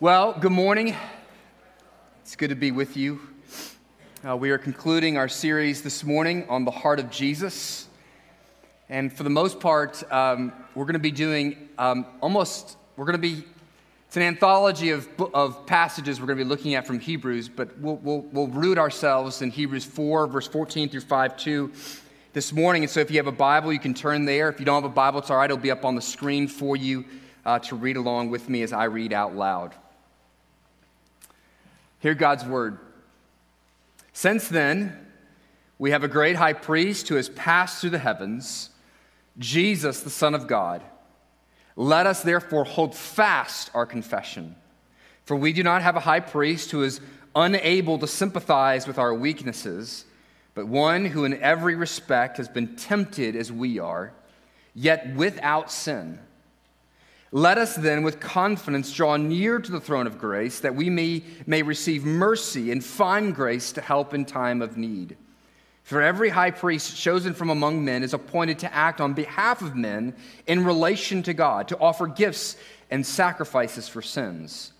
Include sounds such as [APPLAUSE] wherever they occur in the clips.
Well, good morning. It's good to be with you. Uh, we are concluding our series this morning on the heart of Jesus. And for the most part, um, we're going to be doing um, almost, we're going to be, it's an anthology of, of passages we're going to be looking at from Hebrews, but we'll, we'll, we'll root ourselves in Hebrews 4, verse 14 through 5 2 this morning. And so if you have a Bible, you can turn there. If you don't have a Bible, it's all right, it'll be up on the screen for you uh, to read along with me as I read out loud. Hear God's word. Since then, we have a great high priest who has passed through the heavens, Jesus, the Son of God. Let us therefore hold fast our confession. For we do not have a high priest who is unable to sympathize with our weaknesses, but one who in every respect has been tempted as we are, yet without sin. Let us then with confidence draw near to the throne of grace that we may, may receive mercy and find grace to help in time of need. For every high priest chosen from among men is appointed to act on behalf of men in relation to God, to offer gifts and sacrifices for sins.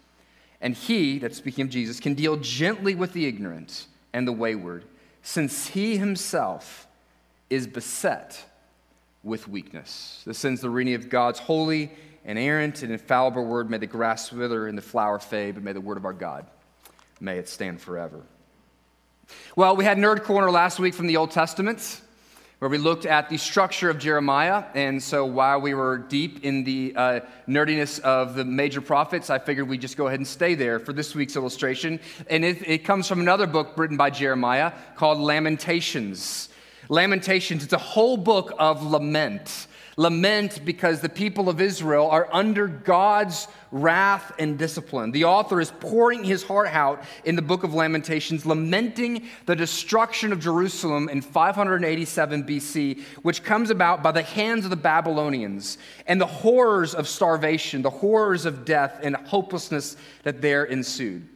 And he, that's speaking of Jesus, can deal gently with the ignorant and the wayward, since he himself is beset with weakness. This ends the reading of God's holy inerrant and infallible word. May the grass wither and the flower fade, but may the word of our God, may it stand forever. Well, we had Nerd Corner last week from the Old Testament, where we looked at the structure of Jeremiah. And so while we were deep in the uh, nerdiness of the major prophets, I figured we'd just go ahead and stay there for this week's illustration. And it, it comes from another book written by Jeremiah called Lamentations. Lamentations, it's a whole book of lament lament because the people of Israel are under God's wrath and discipline. The author is pouring his heart out in the book of Lamentations, lamenting the destruction of Jerusalem in 587 BC, which comes about by the hands of the Babylonians, and the horrors of starvation, the horrors of death, and hopelessness that there ensued.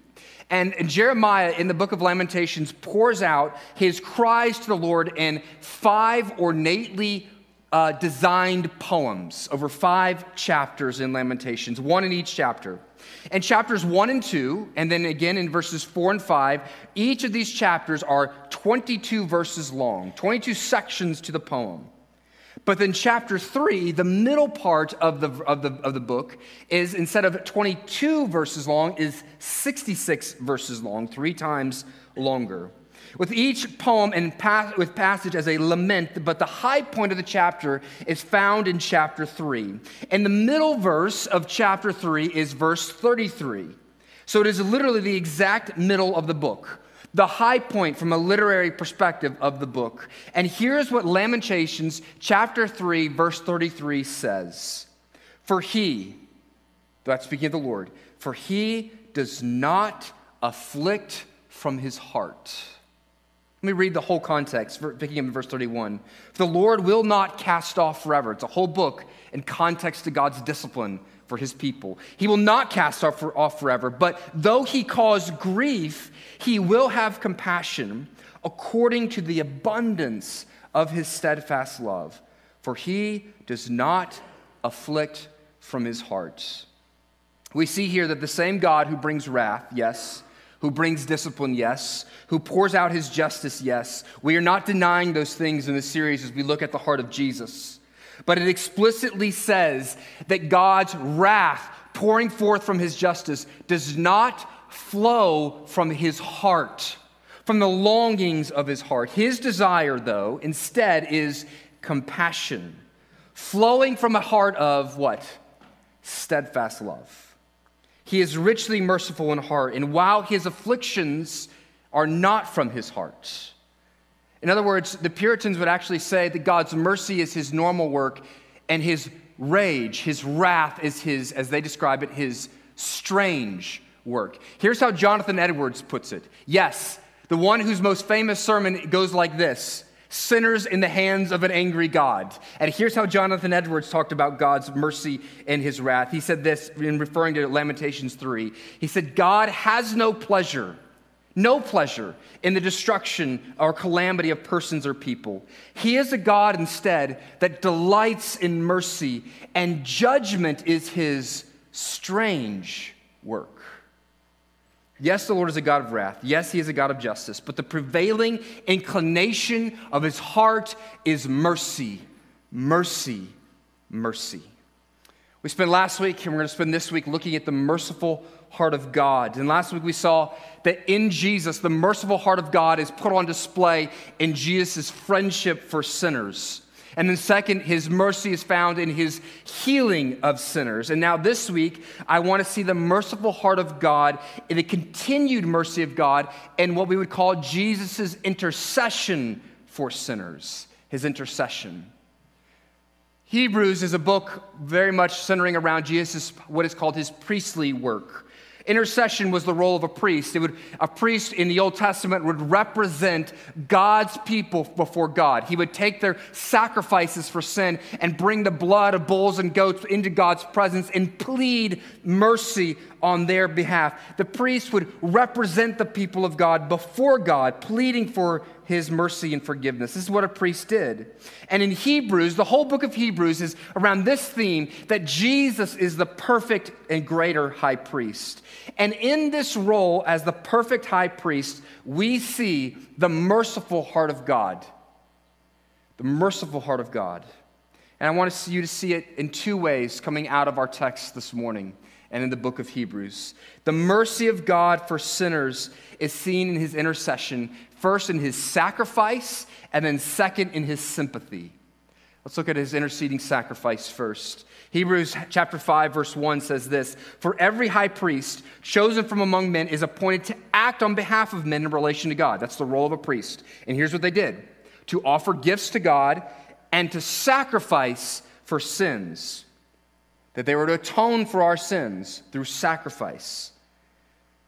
And Jeremiah in the book of Lamentations pours out his cries to the Lord in five ornately uh, designed poems over five chapters in Lamentations, one in each chapter. And chapters one and two, and then again in verses four and five, each of these chapters are 22 verses long, 22 sections to the poem. But then chapter three, the middle part of the, of the, of the book, is instead of 22 verses long, is 66 verses long, three times longer with each poem and pas- with passage as a lament, but the high point of the chapter is found in chapter 3. And the middle verse of chapter 3 is verse 33. So it is literally the exact middle of the book, the high point from a literary perspective of the book. And here's what Lamentations chapter 3, verse 33 says For he, that's speaking of the Lord, for he does not afflict from his heart let me read the whole context, picking up in verse 31. The Lord will not cast off forever. It's a whole book in context to God's discipline for his people. He will not cast off, for, off forever, but though he cause grief, he will have compassion according to the abundance of his steadfast love. For he does not afflict from his heart. We see here that the same God who brings wrath, yes, who brings discipline, yes, who pours out his justice, yes. We are not denying those things in this series as we look at the heart of Jesus. But it explicitly says that God's wrath pouring forth from his justice does not flow from his heart, from the longings of his heart. His desire, though, instead is compassion, flowing from a heart of what? Steadfast love. He is richly merciful in heart, and while his afflictions are not from his heart. In other words, the Puritans would actually say that God's mercy is his normal work, and his rage, his wrath is his, as they describe it, his strange work. Here's how Jonathan Edwards puts it. Yes, the one whose most famous sermon goes like this sinners in the hands of an angry God. And here's how Jonathan Edwards talked about God's mercy and his wrath. He said this in referring to Lamentations 3. He said, God has no pleasure, no pleasure in the destruction or calamity of persons or people. He is a God instead that delights in mercy, and judgment is his strange work. Yes, the Lord is a God of wrath. Yes, he is a God of justice. But the prevailing inclination of his heart is mercy, mercy, mercy. We spent last week, and we're going to spend this week looking at the merciful heart of God. And last week we saw that in Jesus, the merciful heart of God is put on display in Jesus' friendship for sinners. And then, second, his mercy is found in his healing of sinners. And now, this week, I want to see the merciful heart of God in the continued mercy of God and what we would call Jesus' intercession for sinners, his intercession. Hebrews is a book very much centering around Jesus, what is called his priestly work. Intercession was the role of a priest. It would, a priest in the Old Testament would represent God's people before God. He would take their sacrifices for sin and bring the blood of bulls and goats into God's presence and plead mercy on their behalf. The priest would represent the people of God before God, pleading for his mercy and forgiveness. This is what a priest did. And in Hebrews, the whole book of Hebrews is around this theme that Jesus is the perfect and greater high priest. And in this role as the perfect high priest, we see the merciful heart of God. The merciful heart of God. And I want to see you to see it in two ways coming out of our text this morning and in the book of Hebrews. The mercy of God for sinners is seen in his intercession, first in his sacrifice, and then second in his sympathy. Let's look at his interceding sacrifice first. Hebrews chapter 5 verse 1 says this, "For every high priest chosen from among men is appointed to act on behalf of men in relation to God." That's the role of a priest. And here's what they did: to offer gifts to God and to sacrifice for sins that they were to atone for our sins through sacrifice.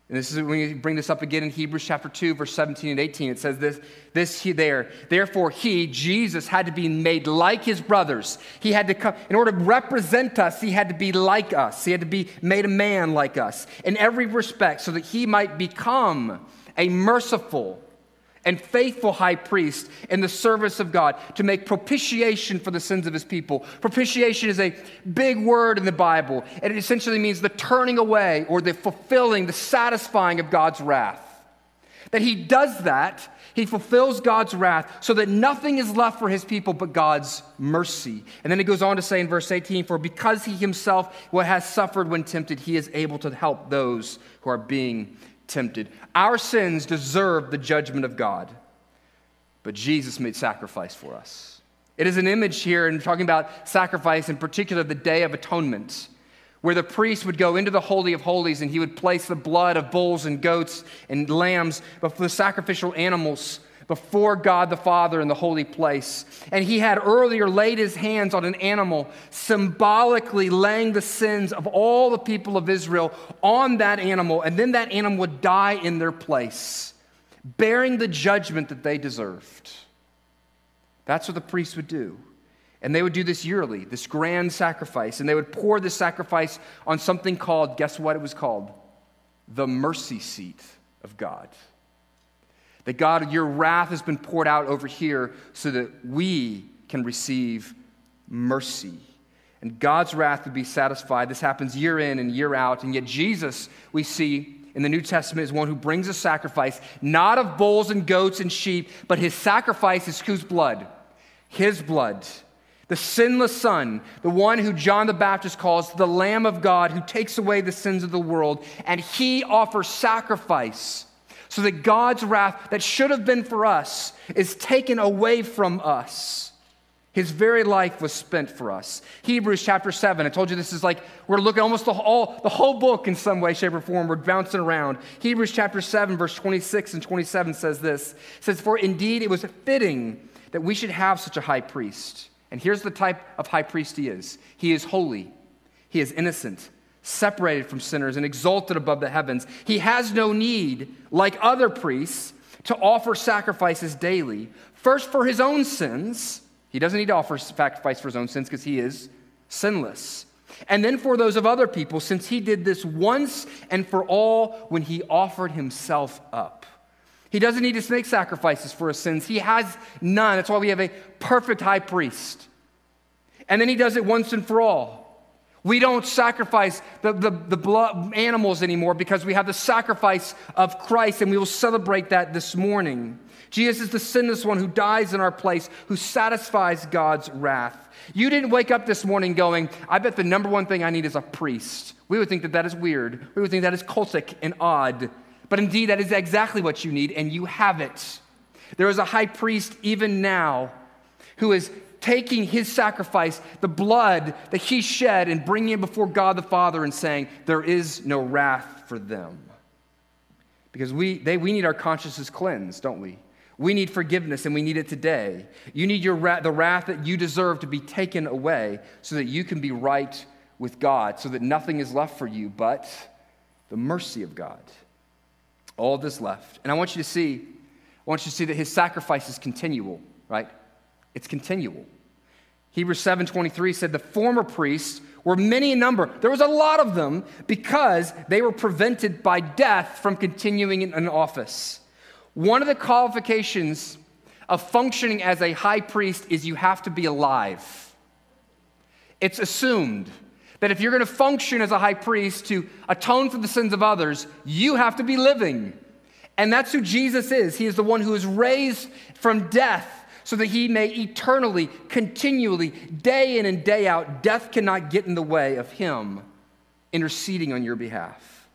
And this is when we bring this up again in Hebrews chapter 2, verse 17 and 18. It says this, this he there. Therefore, he, Jesus, had to be made like his brothers. He had to come, in order to represent us, he had to be like us. He had to be made a man like us in every respect so that he might become a merciful and faithful high priest in the service of God to make propitiation for the sins of his people. Propitiation is a big word in the Bible, and it essentially means the turning away or the fulfilling, the satisfying of God's wrath. That he does that, he fulfills God's wrath so that nothing is left for his people but God's mercy. And then he goes on to say in verse 18, For because he himself has suffered when tempted, he is able to help those who are being tempted. Our sins deserve the judgment of God, but Jesus made sacrifice for us. It is an image here, and talking about sacrifice, in particular, the Day of Atonement, where the priest would go into the Holy of Holies and he would place the blood of bulls and goats and lambs before the sacrificial animals before God the Father in the holy place. And he had earlier laid his hands on an animal, symbolically laying the sins of all the people of Israel on that animal. And then that animal would die in their place, bearing the judgment that they deserved. That's what the priests would do. And they would do this yearly, this grand sacrifice. And they would pour this sacrifice on something called, guess what it was called? The mercy seat of God. That God, your wrath has been poured out over here so that we can receive mercy. And God's wrath would be satisfied. This happens year in and year out. And yet, Jesus, we see in the New Testament, is one who brings a sacrifice, not of bulls and goats and sheep, but his sacrifice is whose blood? His blood. The sinless Son, the one who John the Baptist calls the Lamb of God who takes away the sins of the world. And he offers sacrifice so that God's wrath that should have been for us is taken away from us. His very life was spent for us. Hebrews chapter 7. I told you this is like we're looking almost the whole, the whole book in some way, shape, or form. We're bouncing around. Hebrews chapter 7, verse 26 and 27 says this. It says, For indeed it was fitting that we should have such a high priest. And here's the type of high priest he is. He is holy. He is innocent separated from sinners and exalted above the heavens. He has no need, like other priests, to offer sacrifices daily, first for his own sins. He doesn't need to offer sacrifice for his own sins because he is sinless. And then for those of other people, since he did this once and for all when he offered himself up. He doesn't need to make sacrifices for his sins. He has none. That's why we have a perfect high priest. And then he does it once and for all. We don't sacrifice the, the, the blood, animals anymore because we have the sacrifice of Christ, and we will celebrate that this morning. Jesus is the sinless one who dies in our place, who satisfies God's wrath. You didn't wake up this morning going, I bet the number one thing I need is a priest. We would think that that is weird. We would think that is cultic and odd. But indeed, that is exactly what you need, and you have it. There is a high priest even now who is taking his sacrifice, the blood that he shed, and bringing it before God the Father and saying, There is no wrath for them. Because we, they, we need our consciences cleansed, don't we? We need forgiveness and we need it today. You need your wrath, the wrath that you deserve to be taken away so that you can be right with God, so that nothing is left for you but the mercy of God. All this left. And I want you to see, I want you to see that his sacrifice is continual, right? It's continual. Hebrews 7:23 said the former priests were many in number. There was a lot of them because they were prevented by death from continuing in an office. One of the qualifications of functioning as a high priest is you have to be alive. It's assumed that if you're going to function as a high priest to atone for the sins of others, you have to be living. And that's who Jesus is. He is the one who is raised from death so that he may eternally, continually, day in and day out, death cannot get in the way of him interceding on your behalf.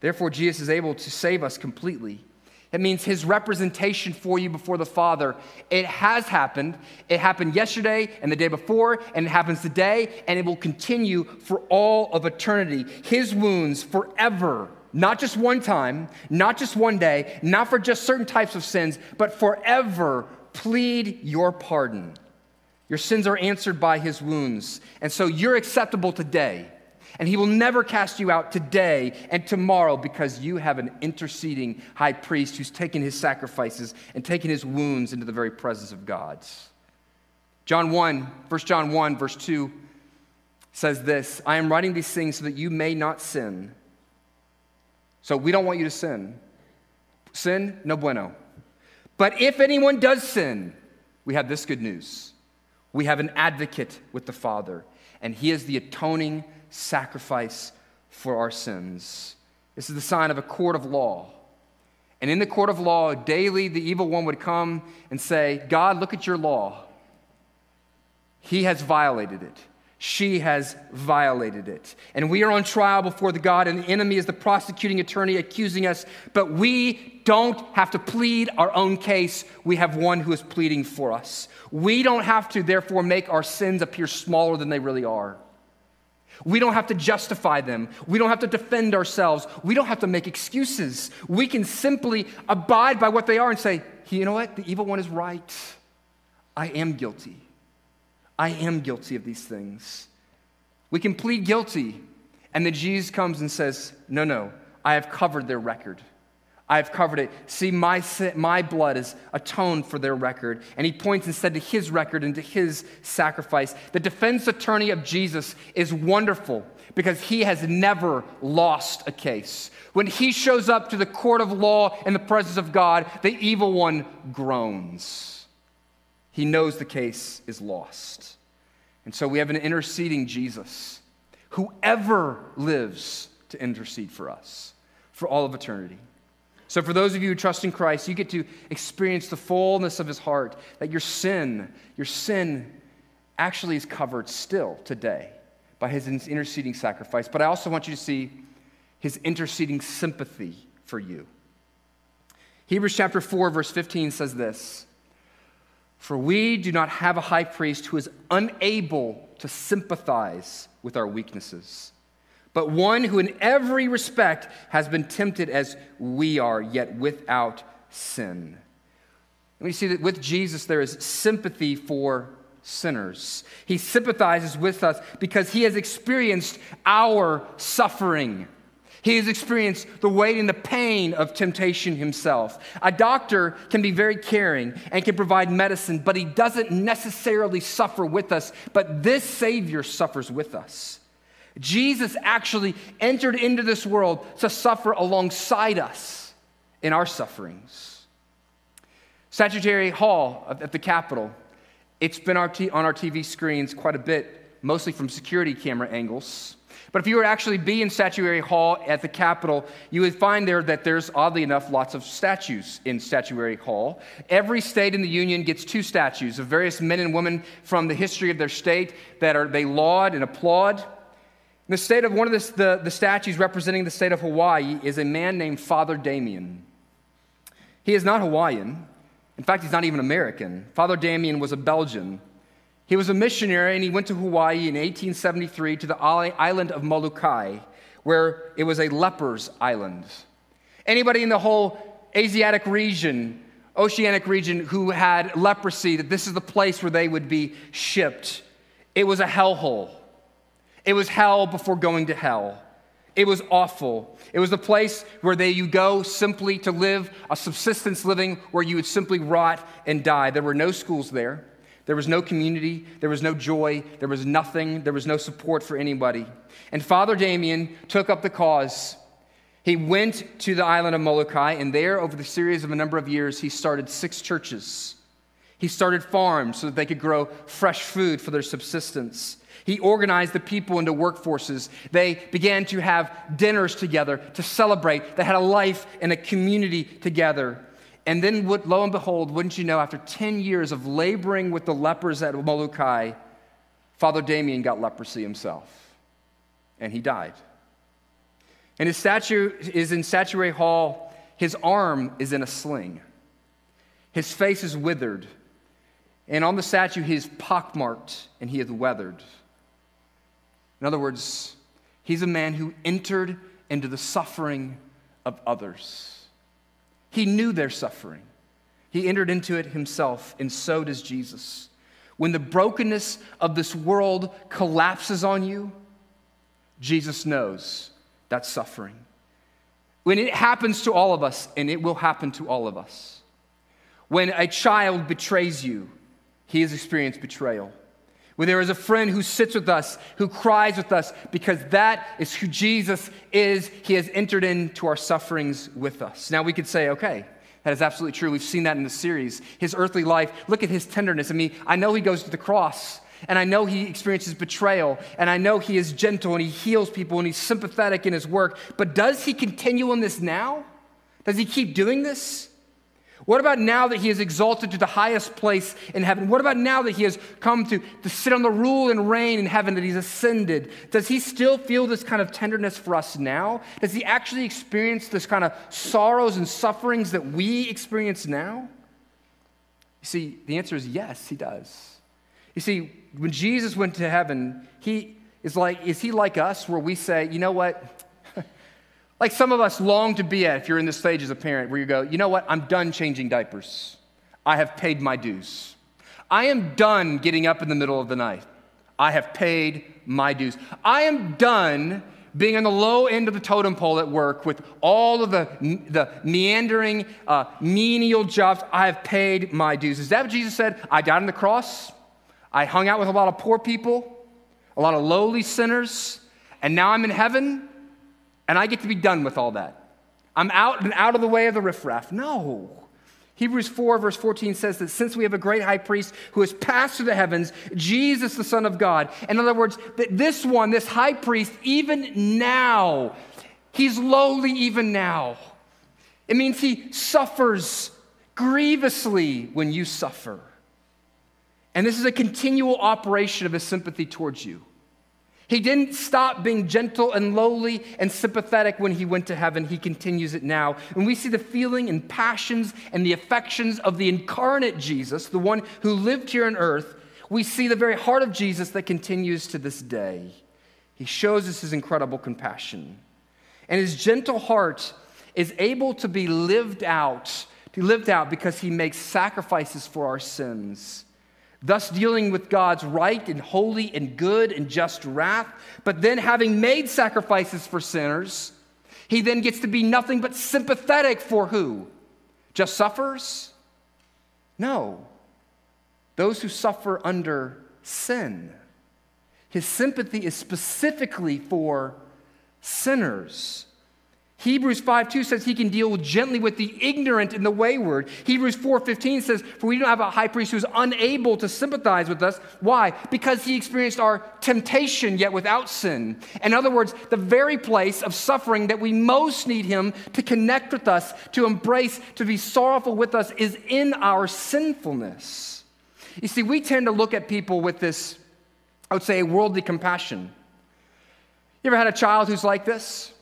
Therefore, Jesus is able to save us completely. It means his representation for you before the Father. It has happened. It happened yesterday and the day before, and it happens today, and it will continue for all of eternity. His wounds forever, not just one time, not just one day, not for just certain types of sins, but forever plead your pardon. Your sins are answered by his wounds. And so you're acceptable today. And he will never cast you out today and tomorrow because you have an interceding high priest who's taken his sacrifices and taken his wounds into the very presence of God. John 1, 1 John 1, verse 2 says this I am writing these things so that you may not sin. So we don't want you to sin. Sin, no bueno. But if anyone does sin, we have this good news. We have an advocate with the Father, and he is the atoning sacrifice for our sins. This is the sign of a court of law. And in the court of law, daily the evil one would come and say, God, look at your law. He has violated it she has violated it. And we are on trial before the God, and the enemy is the prosecuting attorney accusing us. But we don't have to plead our own case. We have one who is pleading for us. We don't have to, therefore, make our sins appear smaller than they really are. We don't have to justify them. We don't have to defend ourselves. We don't have to make excuses. We can simply abide by what they are and say, you know what? The evil one is right. I am guilty. I am guilty of these things. We can plead guilty, and then Jesus comes and says, No, no, I have covered their record. I have covered it. See, my, my blood is atoned for their record. And he points instead to his record and to his sacrifice. The defense attorney of Jesus is wonderful because he has never lost a case. When he shows up to the court of law in the presence of God, the evil one groans. He knows the case is lost. And so we have an interceding Jesus, whoever lives to intercede for us for all of eternity. So, for those of you who trust in Christ, you get to experience the fullness of his heart, that your sin, your sin actually is covered still today by his interceding sacrifice. But I also want you to see his interceding sympathy for you. Hebrews chapter 4, verse 15 says this for we do not have a high priest who is unable to sympathize with our weaknesses, but one who in every respect has been tempted as we are, yet without sin. And we see that with Jesus, there is sympathy for sinners. He sympathizes with us because he has experienced our suffering. He has experienced the weight and the pain of temptation himself. A doctor can be very caring and can provide medicine, but he doesn't necessarily suffer with us. But this Savior suffers with us. Jesus actually entered into this world to suffer alongside us in our sufferings. Statuary Hall at the Capitol, it's been on our TV screens quite a bit mostly from security camera angles. But if you were to actually be in Statuary Hall at the Capitol, you would find there that there's, oddly enough, lots of statues in Statuary Hall. Every state in the Union gets two statues of various men and women from the history of their state that are, they laud and applaud. the state of one of the, the, the statues representing the state of Hawaii is a man named Father Damien. He is not Hawaiian. In fact, he's not even American. Father Damien was a Belgian he was a missionary and he went to Hawaii in 1873 to the island of Molokai, where it was a leper's island. Anybody in the whole Asiatic region, oceanic region, who had leprosy, that this is the place where they would be shipped. It was a hellhole. It was hell before going to hell. It was awful. It was the place where they, you go simply to live a subsistence living where you would simply rot and die. There were no schools there. There was no community, there was no joy, there was nothing, there was no support for anybody. And Father Damien took up the cause. He went to the island of Molokai, and there, over the series of a number of years, he started six churches. He started farms so that they could grow fresh food for their subsistence. He organized the people into workforces. They began to have dinners together to celebrate. They had a life and a community together. And then, lo and behold, wouldn't you know, after 10 years of laboring with the lepers at Molokai, Father Damien got leprosy himself, and he died. And his statue is in Statuary Hall. His arm is in a sling. His face is withered. And on the statue, he is pockmarked and he is weathered. In other words, he's a man who entered into the suffering of others. He knew their suffering. He entered into it himself, and so does Jesus. When the brokenness of this world collapses on you, Jesus knows that suffering. When it happens to all of us, and it will happen to all of us. When a child betrays you, he has experienced betrayal. When there is a friend who sits with us, who cries with us, because that is who Jesus is. He has entered into our sufferings with us. Now we could say, okay, that is absolutely true. We've seen that in the series. His earthly life, look at his tenderness. I mean, I know he goes to the cross, and I know he experiences betrayal, and I know he is gentle and he heals people and he's sympathetic in his work. But does he continue in this now? Does he keep doing this? What about now that he is exalted to the highest place in heaven? What about now that he has come to, to sit on the rule and reign in heaven, that he's ascended? Does he still feel this kind of tenderness for us now? Does he actually experience this kind of sorrows and sufferings that we experience now? You see, the answer is yes, he does. You see, when Jesus went to heaven, he is like, is he like us where we say, you know what? Like some of us long to be at if you're in this stage as a parent where you go, you know what, I'm done changing diapers. I have paid my dues. I am done getting up in the middle of the night. I have paid my dues. I am done being on the low end of the totem pole at work with all of the, the meandering, uh, menial jobs. I have paid my dues. Is that what Jesus said? I died on the cross. I hung out with a lot of poor people, a lot of lowly sinners, and now I'm in heaven and I get to be done with all that. I'm out and out of the way of the riffraff. No. Hebrews 4, verse 14 says that since we have a great high priest who has passed through the heavens, Jesus, the Son of God, in other words, that this one, this high priest, even now, he's lowly even now. It means he suffers grievously when you suffer. And this is a continual operation of his sympathy towards you. He didn't stop being gentle and lowly and sympathetic when he went to heaven. He continues it now. And we see the feeling and passions and the affections of the incarnate Jesus, the one who lived here on earth. We see the very heart of Jesus that continues to this day. He shows us his incredible compassion. And his gentle heart is able to be lived out, to be lived out because he makes sacrifices for our sins thus dealing with God's right and holy and good and just wrath. But then, having made sacrifices for sinners, he then gets to be nothing but sympathetic for who? Just suffers? No. Those who suffer under sin. His sympathy is specifically for sinners. Hebrews 5 2 says he can deal gently with the ignorant and the wayward. Hebrews 4:15 says, For we don't have a high priest who's unable to sympathize with us. Why? Because he experienced our temptation yet without sin. In other words, the very place of suffering that we most need him to connect with us, to embrace, to be sorrowful with us is in our sinfulness. You see, we tend to look at people with this, I would say, worldly compassion. You ever had a child who's like this?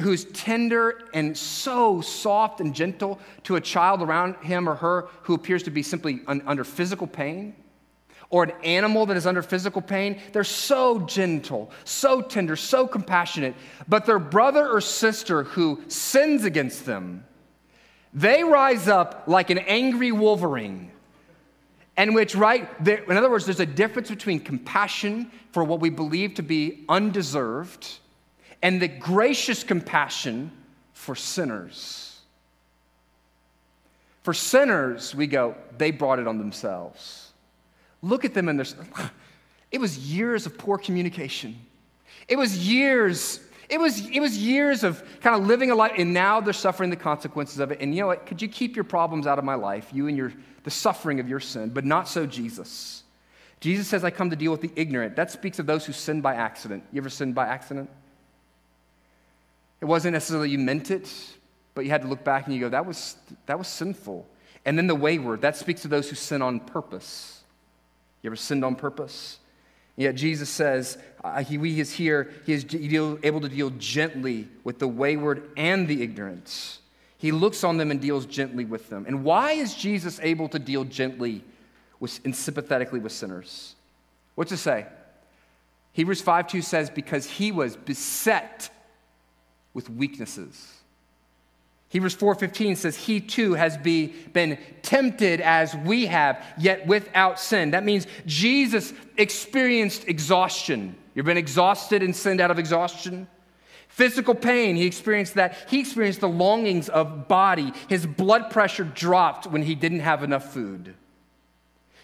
Who's tender and so soft and gentle to a child around him or her who appears to be simply un- under physical pain? Or an animal that is under physical pain, they're so gentle, so tender, so compassionate. But their brother or sister who sins against them, they rise up like an angry Wolverine. And which, right, in other words, there's a difference between compassion for what we believe to be undeserved and the gracious compassion for sinners. For sinners, we go, they brought it on themselves. Look at them in their. [SIGHS] It was years of poor communication. It was years. It was, it was years of kind of living a life, and now they're suffering the consequences of it. And you know what? Could you keep your problems out of my life, you and your, the suffering of your sin, but not so Jesus. Jesus says, I come to deal with the ignorant. That speaks of those who sin by accident. You ever sinned by accident? It wasn't necessarily you meant it, but you had to look back and you go, that was, that was sinful. And then the wayward, that speaks to those who sin on purpose. You ever sinned on purpose? Yet Jesus says uh, he, he is here, he is deal, able to deal gently with the wayward and the ignorant. He looks on them and deals gently with them. And why is Jesus able to deal gently with, and sympathetically with sinners? What's it say? Hebrews 5 2 says, because he was beset with weaknesses. Hebrews 4:15 says he too has be, been tempted as we have yet without sin. That means Jesus experienced exhaustion. You've been exhausted and sinned out of exhaustion. Physical pain, he experienced that. He experienced the longings of body. His blood pressure dropped when he didn't have enough food.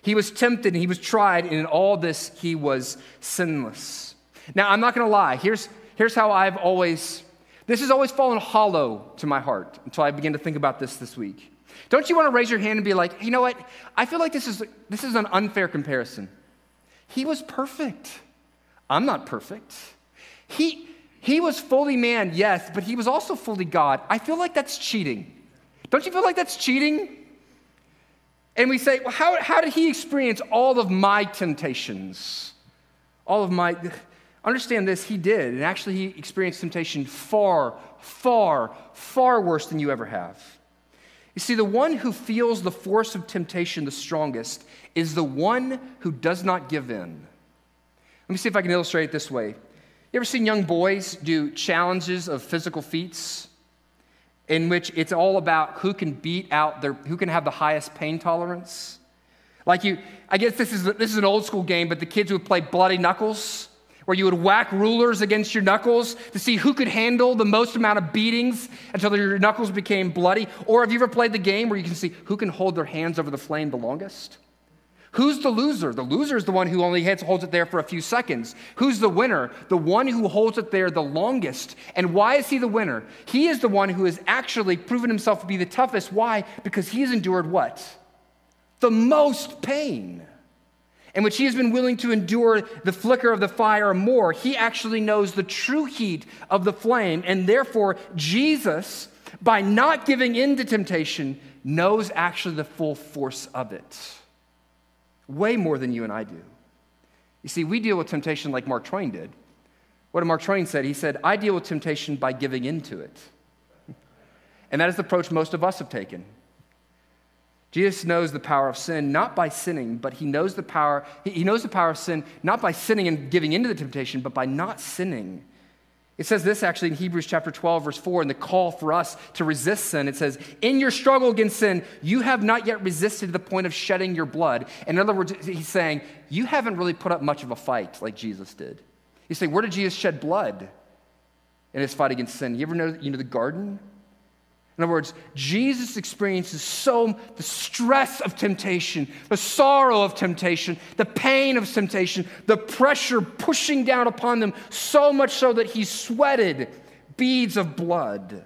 He was tempted and he was tried, and in all this he was sinless. Now, I'm not going to lie. Here's, here's how I've always this has always fallen hollow to my heart until I began to think about this this week. Don't you want to raise your hand and be like, you know what? I feel like this is, this is an unfair comparison. He was perfect. I'm not perfect. He, he was fully man, yes, but he was also fully God. I feel like that's cheating. Don't you feel like that's cheating? And we say, well, how, how did he experience all of my temptations? All of my. Understand this, he did. And actually, he experienced temptation far, far, far worse than you ever have. You see, the one who feels the force of temptation the strongest is the one who does not give in. Let me see if I can illustrate it this way. You ever seen young boys do challenges of physical feats in which it's all about who can beat out their, who can have the highest pain tolerance? Like you, I guess this is, this is an old school game, but the kids would play bloody knuckles where you would whack rulers against your knuckles to see who could handle the most amount of beatings until your knuckles became bloody? Or have you ever played the game where you can see who can hold their hands over the flame the longest? Who's the loser? The loser is the one who only hits, holds it there for a few seconds. Who's the winner? The one who holds it there the longest. And why is he the winner? He is the one who has actually proven himself to be the toughest. Why? Because he has endured what? The most pain in which he has been willing to endure the flicker of the fire more. He actually knows the true heat of the flame, and therefore, Jesus, by not giving in to temptation, knows actually the full force of it. Way more than you and I do. You see, we deal with temptation like Mark Twain did. What did Mark Twain said? He said, I deal with temptation by giving in to it. [LAUGHS] And that is the approach most of us have taken. Jesus knows the power of sin not by sinning, but he knows the power, he knows the power of sin not by sinning and giving into the temptation, but by not sinning. It says this actually in Hebrews chapter 12, verse 4, in the call for us to resist sin. It says, In your struggle against sin, you have not yet resisted to the point of shedding your blood. In other words, he's saying, You haven't really put up much of a fight like Jesus did. You say, Where did Jesus shed blood in his fight against sin? You ever know, you know the garden? In other words, Jesus experiences so the stress of temptation, the sorrow of temptation, the pain of temptation, the pressure pushing down upon them, so much so that he sweated beads of blood.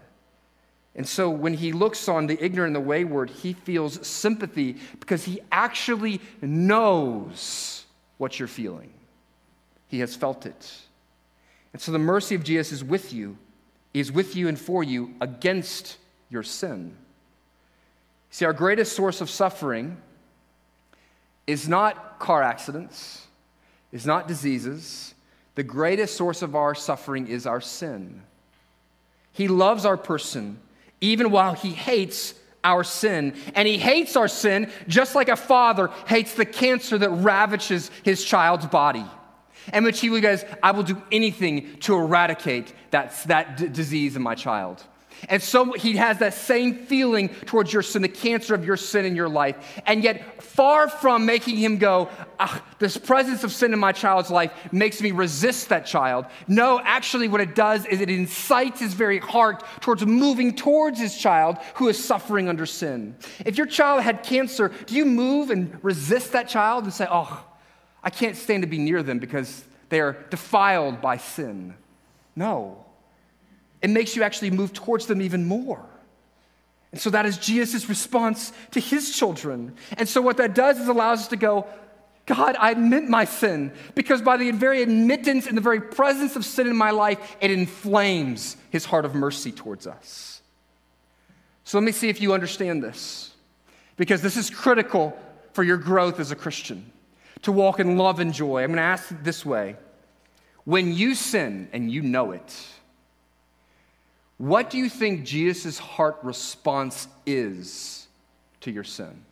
And so when he looks on the ignorant and the wayward, he feels sympathy because he actually knows what you're feeling. He has felt it. And so the mercy of Jesus is with you, is with you and for you against your sin. See, our greatest source of suffering is not car accidents, is not diseases. The greatest source of our suffering is our sin. He loves our person even while he hates our sin. And he hates our sin just like a father hates the cancer that ravages his child's body. And which he goes, I will do anything to eradicate that, that d- disease in my child. And so he has that same feeling towards your sin, the cancer of your sin in your life. And yet, far from making him go, ah, this presence of sin in my child's life makes me resist that child. No, actually, what it does is it incites his very heart towards moving towards his child who is suffering under sin. If your child had cancer, do you move and resist that child and say, oh, I can't stand to be near them because they are defiled by sin? No it makes you actually move towards them even more. And so that is Jesus' response to his children. And so what that does is allows us to go, God, I admit my sin, because by the very admittance and the very presence of sin in my life, it inflames his heart of mercy towards us. So let me see if you understand this, because this is critical for your growth as a Christian to walk in love and joy. I'm going to ask it this way When you sin and you know it, what do you think Jesus' heart response is to your sin?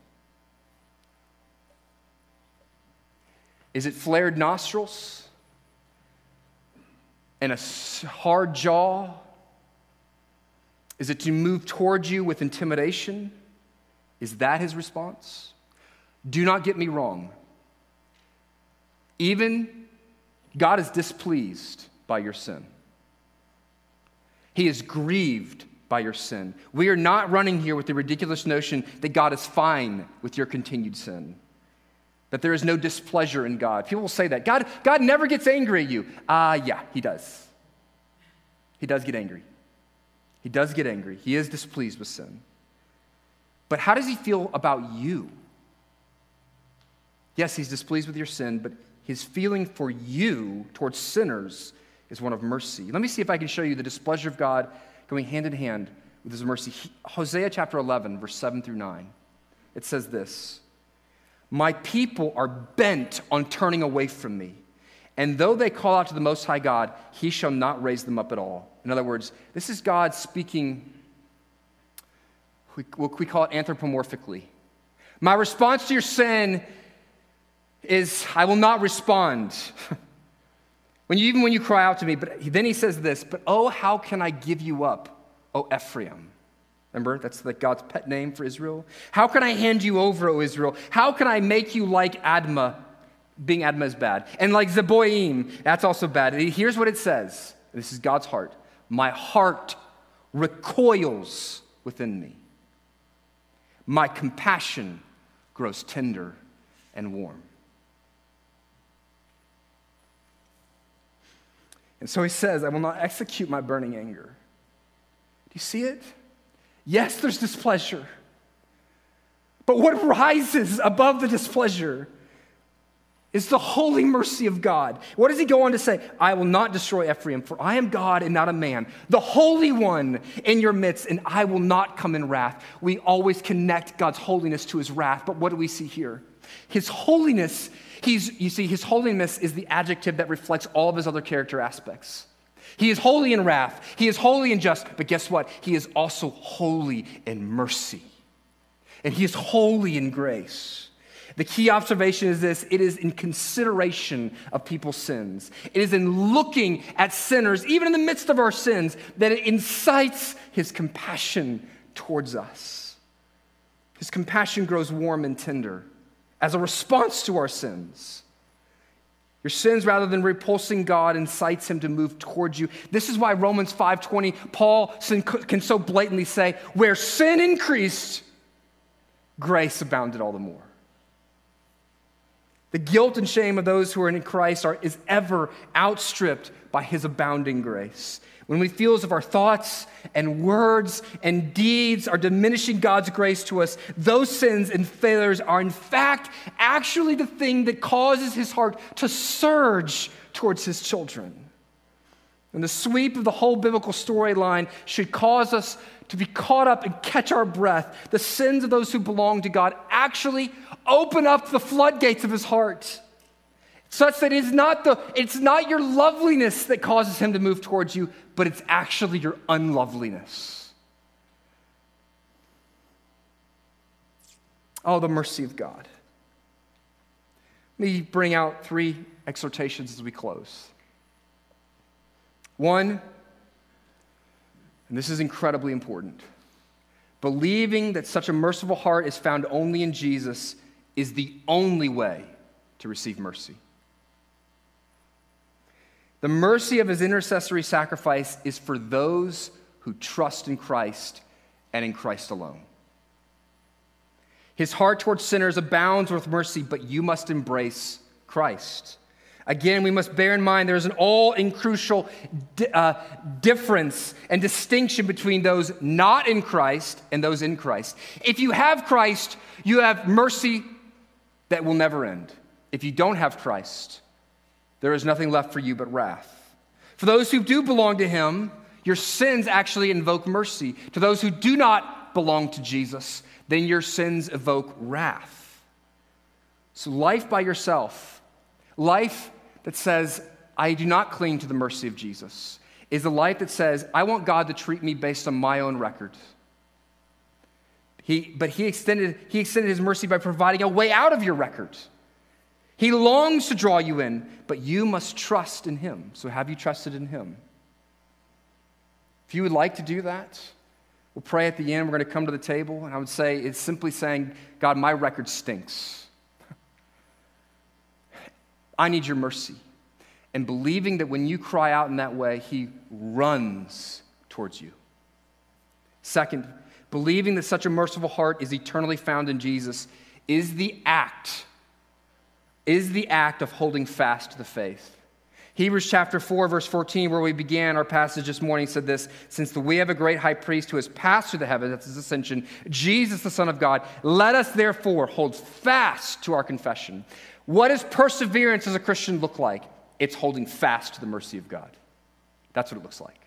Is it flared nostrils and a hard jaw? Is it to move towards you with intimidation? Is that his response? Do not get me wrong. Even God is displeased by your sin. He is grieved by your sin. We are not running here with the ridiculous notion that God is fine with your continued sin, that there is no displeasure in God. People will say that. God, God never gets angry at you. Ah, uh, yeah, He does. He does get angry. He does get angry. He is displeased with sin. But how does He feel about you? Yes, He's displeased with your sin, but His feeling for you towards sinners is one of mercy. Let me see if I can show you the displeasure of God going hand in hand with his mercy. Hosea chapter 11, verse 7 through 9. It says this My people are bent on turning away from me. And though they call out to the Most High God, he shall not raise them up at all. In other words, this is God speaking, we call it anthropomorphically. My response to your sin is I will not respond. [LAUGHS] When you, even when you cry out to me, but then he says this, but oh, how can I give you up, O Ephraim? Remember, that's like God's pet name for Israel. How can I hand you over, O Israel? How can I make you like Admah? Being Admah is bad. And like Zeboim, that's also bad. Here's what it says this is God's heart. My heart recoils within me. My compassion grows tender and warm. And so he says, I will not execute my burning anger. Do you see it? Yes, there's displeasure. But what rises above the displeasure is the holy mercy of God. What does he go on to say? I will not destroy Ephraim, for I am God and not a man, the Holy One in your midst, and I will not come in wrath. We always connect God's holiness to his wrath, but what do we see here? His holiness He's, you see, his holiness is the adjective that reflects all of his other character aspects. He is holy in wrath, he is holy and just, but guess what? He is also holy in mercy. And he is holy in grace. The key observation is this it is in consideration of people's sins. It is in looking at sinners, even in the midst of our sins, that it incites his compassion towards us. His compassion grows warm and tender as a response to our sins. Your sins, rather than repulsing God, incites him to move towards you. This is why Romans 5:20, Paul can so blatantly say, where sin increased, grace abounded all the more. The guilt and shame of those who are in Christ are, is ever outstripped by his abounding grace. When we feel as if our thoughts and words and deeds are diminishing God's grace to us, those sins and failures are in fact actually the thing that causes his heart to surge towards his children. And the sweep of the whole biblical storyline should cause us to be caught up and catch our breath. The sins of those who belong to God actually open up the floodgates of his heart such that it's not, the, it's not your loveliness that causes him to move towards you, but it's actually your unloveliness. Oh, the mercy of God. Let me bring out three exhortations as we close. One, and this is incredibly important believing that such a merciful heart is found only in Jesus is the only way to receive mercy. The mercy of his intercessory sacrifice is for those who trust in Christ and in Christ alone. His heart towards sinners abounds with mercy, but you must embrace Christ. Again, we must bear in mind there's an all in crucial uh, difference and distinction between those not in Christ and those in Christ. If you have Christ, you have mercy that will never end. If you don't have Christ, there is nothing left for you but wrath. For those who do belong to Him, your sins actually invoke mercy. To those who do not belong to Jesus, then your sins evoke wrath. So, life by yourself, life that says, I do not cling to the mercy of Jesus, is a life that says, I want God to treat me based on my own record. He, but he extended, he extended his mercy by providing a way out of your record. He longs to draw you in, but you must trust in him. So, have you trusted in him? If you would like to do that, we'll pray at the end. We're going to come to the table, and I would say it's simply saying, God, my record stinks. I need your mercy. And believing that when you cry out in that way, he runs towards you. Second, believing that such a merciful heart is eternally found in Jesus is the act is the act of holding fast to the faith. Hebrews chapter 4, verse 14, where we began our passage this morning, said this Since we have a great high priest who has passed through the heavens, that's his ascension, Jesus, the Son of God, let us therefore hold fast to our confession. What does perseverance as a Christian look like? It's holding fast to the mercy of God. That's what it looks like.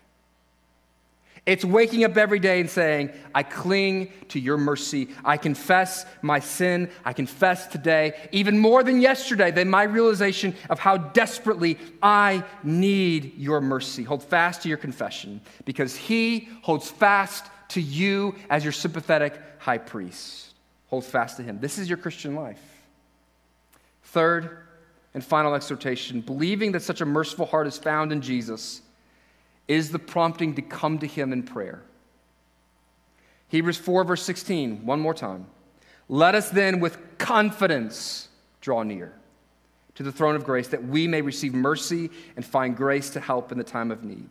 It's waking up every day and saying, I cling to your mercy. I confess my sin. I confess today, even more than yesterday, than my realization of how desperately I need your mercy. Hold fast to your confession because he holds fast to you as your sympathetic high priest. Hold fast to him. This is your Christian life. Third and final exhortation believing that such a merciful heart is found in Jesus is the prompting to come to him in prayer. Hebrews 4, verse 16, one more time. Let us then with confidence draw near to the throne of grace that we may receive mercy and find grace to help in the time of need.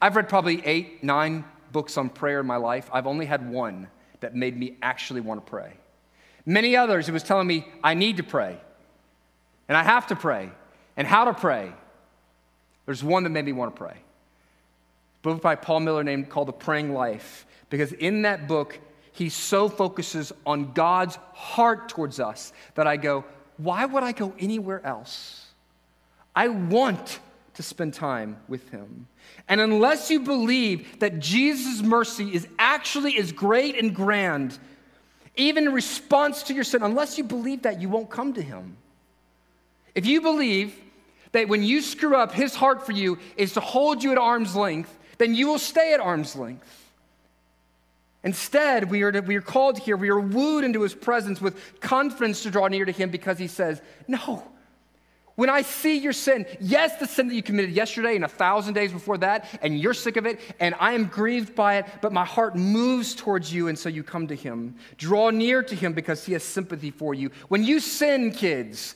I've read probably eight, nine books on prayer in my life. I've only had one that made me actually want to pray. Many others, it was telling me I need to pray, and I have to pray, and how to pray, there's one that made me want to pray. A book by Paul Miller named called The Praying Life. Because in that book, he so focuses on God's heart towards us that I go, why would I go anywhere else? I want to spend time with him. And unless you believe that Jesus' mercy is actually as great and grand, even in response to your sin, unless you believe that, you won't come to him. If you believe that when you screw up, his heart for you is to hold you at arm's length, then you will stay at arm's length. Instead, we are, to, we are called here, we are wooed into his presence with confidence to draw near to him because he says, No. When I see your sin, yes, the sin that you committed yesterday and a thousand days before that, and you're sick of it, and I am grieved by it, but my heart moves towards you, and so you come to him. Draw near to him because he has sympathy for you. When you sin, kids,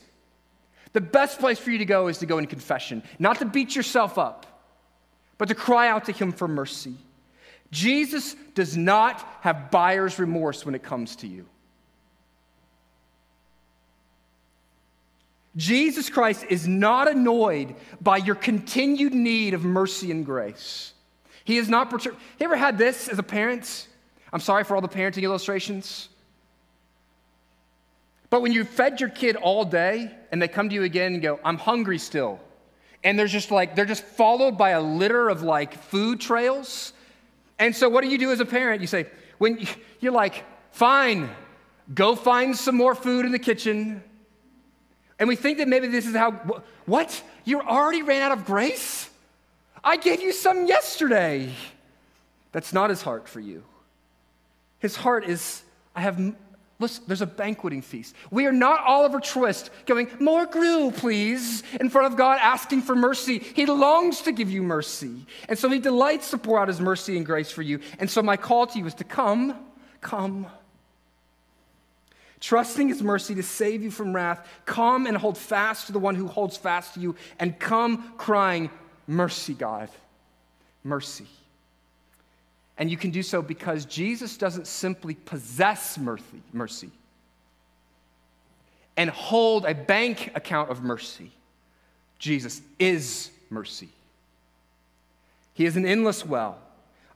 the best place for you to go is to go in confession, not to beat yourself up, but to cry out to Him for mercy. Jesus does not have buyer's remorse when it comes to you. Jesus Christ is not annoyed by your continued need of mercy and grace. He is not perturbed. You ever had this as a parent? I'm sorry for all the parenting illustrations. But when you fed your kid all day and they come to you again and go, I'm hungry still. And there's just like, they're just followed by a litter of like food trails. And so what do you do as a parent? You say, when you're like, fine, go find some more food in the kitchen. And we think that maybe this is how, what? You already ran out of grace? I gave you some yesterday. That's not his heart for you. His heart is, I have, listen, there's a banqueting feast. We are not Oliver Twist going, more gruel, please, in front of God asking for mercy. He longs to give you mercy. And so he delights to pour out his mercy and grace for you. And so my call to you is to come, come. Trusting his mercy to save you from wrath, come and hold fast to the one who holds fast to you, and come crying, Mercy, God, mercy. And you can do so because Jesus doesn't simply possess mercy, and hold a bank account of mercy. Jesus is mercy. He is an endless well.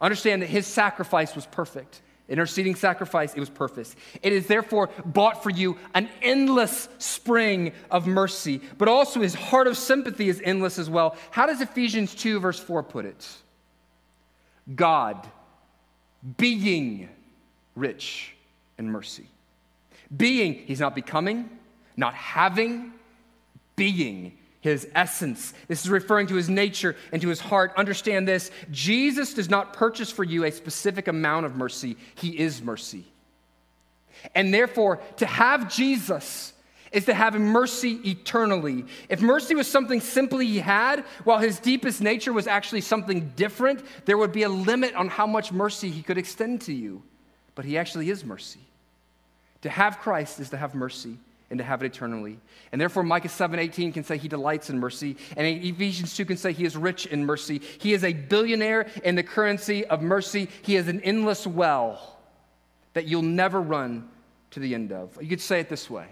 Understand that his sacrifice was perfect. Interceding sacrifice, it was perfect. It is therefore bought for you an endless spring of mercy, but also his heart of sympathy is endless as well. How does Ephesians 2, verse 4 put it? God being rich in mercy. Being, he's not becoming, not having, being his essence. This is referring to his nature and to his heart. Understand this Jesus does not purchase for you a specific amount of mercy, he is mercy. And therefore, to have Jesus is to have mercy eternally. If mercy was something simply he had, while his deepest nature was actually something different, there would be a limit on how much mercy he could extend to you. But he actually is mercy. To have Christ is to have mercy and to have it eternally. And therefore, Micah 7:18 can say he delights in mercy, and Ephesians 2 can say he is rich in mercy. He is a billionaire in the currency of mercy. He is an endless well that you'll never run to the end of. You could say it this way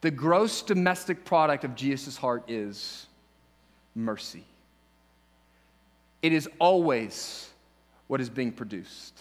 the gross domestic product of Jesus' heart is mercy. It is always what is being produced.